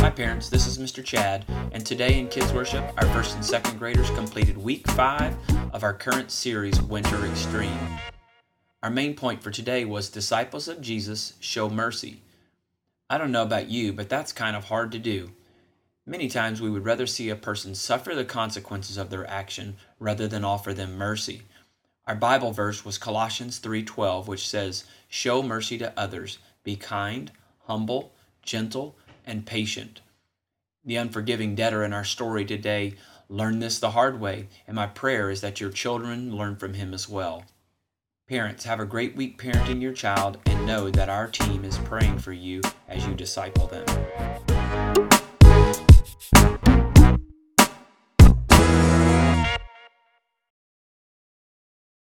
Hi, parents. This is Mr. Chad, and today in Kids Worship, our first and second graders completed week five of our current series, Winter Extreme. Our main point for today was Disciples of Jesus Show Mercy. I don't know about you, but that's kind of hard to do. Many times we would rather see a person suffer the consequences of their action rather than offer them mercy. Our Bible verse was Colossians 3:12, which says, "Show mercy to others, be kind, humble, gentle, and patient." The unforgiving debtor in our story today learned this the hard way, and my prayer is that your children learn from him as well. Parents, have a great week parenting your child and know that our team is praying for you as you disciple them.